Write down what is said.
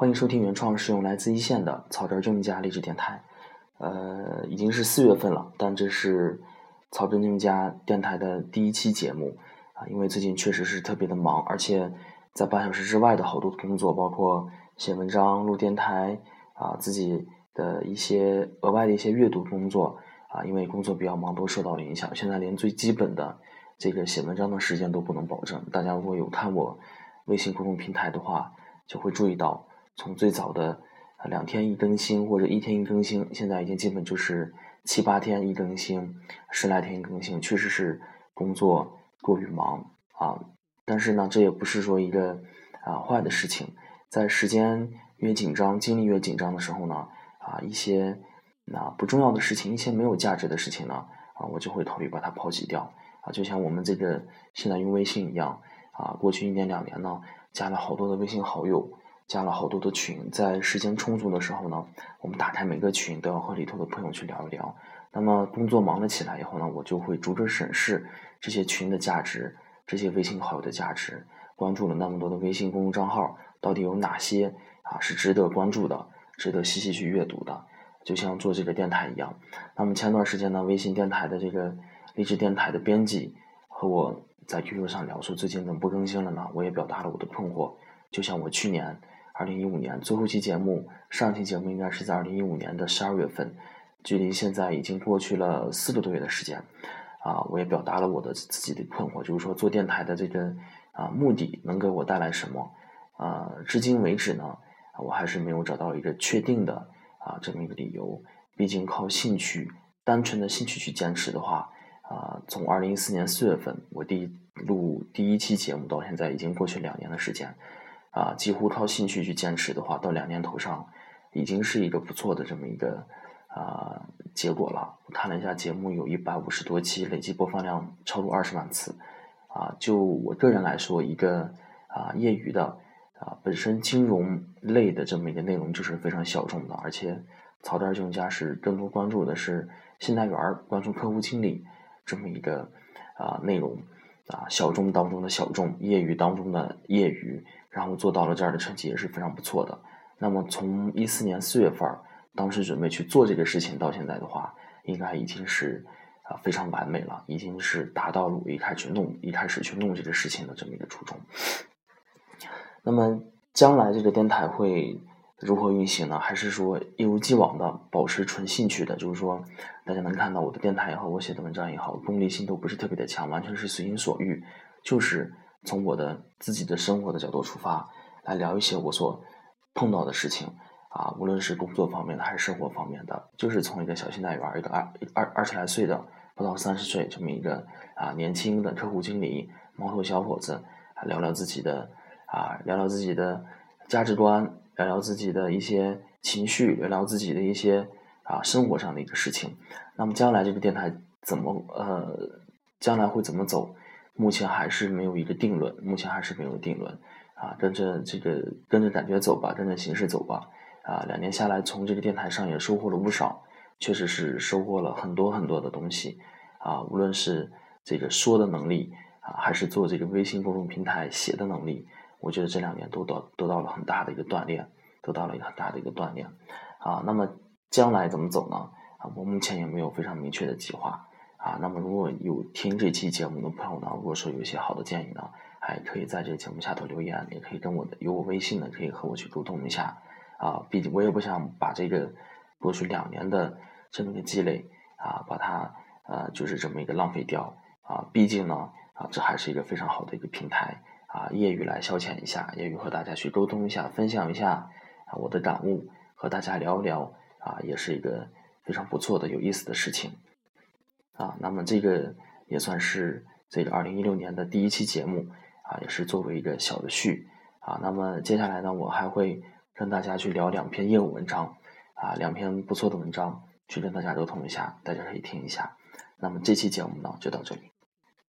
欢迎收听原创是用来自一线的草根政家励志电台。呃，已经是四月份了，但这是草根政家电台的第一期节目啊，因为最近确实是特别的忙，而且在半小时之外的好多工作，包括写文章、录电台啊，自己的一些额外的一些阅读工作啊，因为工作比较忙，都受到了影响。现在连最基本的这个写文章的时间都不能保证。大家如果有看我微信公众平台的话，就会注意到。从最早的两天一更新或者一天一更新，现在已经基本就是七八天一更新，十来天一更新，确实是工作过于忙啊。但是呢，这也不是说一个啊坏的事情。在时间越紧张、精力越紧张的时候呢，啊一些那不重要的事情、一些没有价值的事情呢，啊我就会考虑把它抛弃掉啊。就像我们这个现在用微信一样啊，过去一年两年呢，加了好多的微信好友。加了好多的群，在时间充足的时候呢，我们打开每个群都要和里头的朋友去聊一聊。那么工作忙了起来以后呢，我就会逐个审视这些群的价值，这些微信好友的价值，关注了那么多的微信公众账号，到底有哪些啊是值得关注的，值得细细去阅读的？就像做这个电台一样。那么前段时间呢，微信电台的这个励志电台的编辑和我在 QQ 上聊，说最近怎么不更新了呢？我也表达了我的困惑。就像我去年。二零一五年最后一期节目，上期节目应该是在二零一五年的十二月份，距离现在已经过去了四个多月的时间，啊，我也表达了我的自己的困惑，就是说做电台的这个啊目的能给我带来什么？啊，至今为止呢，我还是没有找到一个确定的啊这么一个理由。毕竟靠兴趣，单纯的兴趣去坚持的话，啊，从二零一四年四月份我第一录第一期节目到现在，已经过去两年的时间。啊，几乎靠兴趣去坚持的话，到两年头上，已经是一个不错的这么一个啊结果了。我看了一下节目，有一百五十多期，累计播放量超过二十万次。啊，就我个人来说，一个啊业余的啊本身金融类的这么一个内容就是非常小众的，而且草根金家是更多关注的是信贷员关注客户经理这么一个啊内容啊小众当中的小众，业余当中的业余。然后做到了这样的成绩也是非常不错的。那么从一四年四月份当时准备去做这个事情到现在的话，应该已经是啊非常完美了，已经是达到了我一开始弄一开始去弄这个事情的这么一个初衷。那么将来这个电台会如何运行呢？还是说一如既往的保持纯兴趣的？就是说大家能看到我的电台也好，我写的文章也好，功利性都不是特别的强，完全是随心所欲，就是。从我的自己的生活的角度出发，来聊一些我所碰到的事情啊，无论是工作方面的还是生活方面的，就是从一个小信贷员，一个二二二十来岁的不到三十岁这么一个啊年轻的客户经理，毛头小伙子，聊聊自己的啊，聊聊自己的价值观，聊聊自己的一些情绪，聊聊自己的一些啊生活上的一个事情。那么将来这个电台怎么呃，将来会怎么走？目前还是没有一个定论，目前还是没有定论，啊，跟着这个跟着感觉走吧，跟着形势走吧，啊，两年下来，从这个电台上也收获了不少，确实是收获了很多很多的东西，啊，无论是这个说的能力，啊，还是做这个微信公众平台写的能力，我觉得这两年都得得到了很大的一个锻炼，得到了一个很大的一个锻炼，啊，那么将来怎么走呢？啊，我目前也没有非常明确的计划。啊，那么如果有听这期节目的朋友呢，如果说有一些好的建议呢，还可以在这个节目下头留言，也可以跟我的有我微信的，可以和我去沟通一下。啊，毕竟我也不想把这个过去两年的这么一个积累啊，把它呃就是这么一个浪费掉啊。毕竟呢啊，这还是一个非常好的一个平台啊，业余来消遣一下，业余和大家去沟通一下，分享一下啊我的感悟，和大家聊一聊啊，也是一个非常不错的有意思的事情。啊，那么这个也算是这个二零一六年的第一期节目啊，也是作为一个小的序啊。那么接下来呢，我还会跟大家去聊两篇业务文章啊，两篇不错的文章，去跟大家沟通一下，大家可以听一下。那么这期节目呢，就到这里。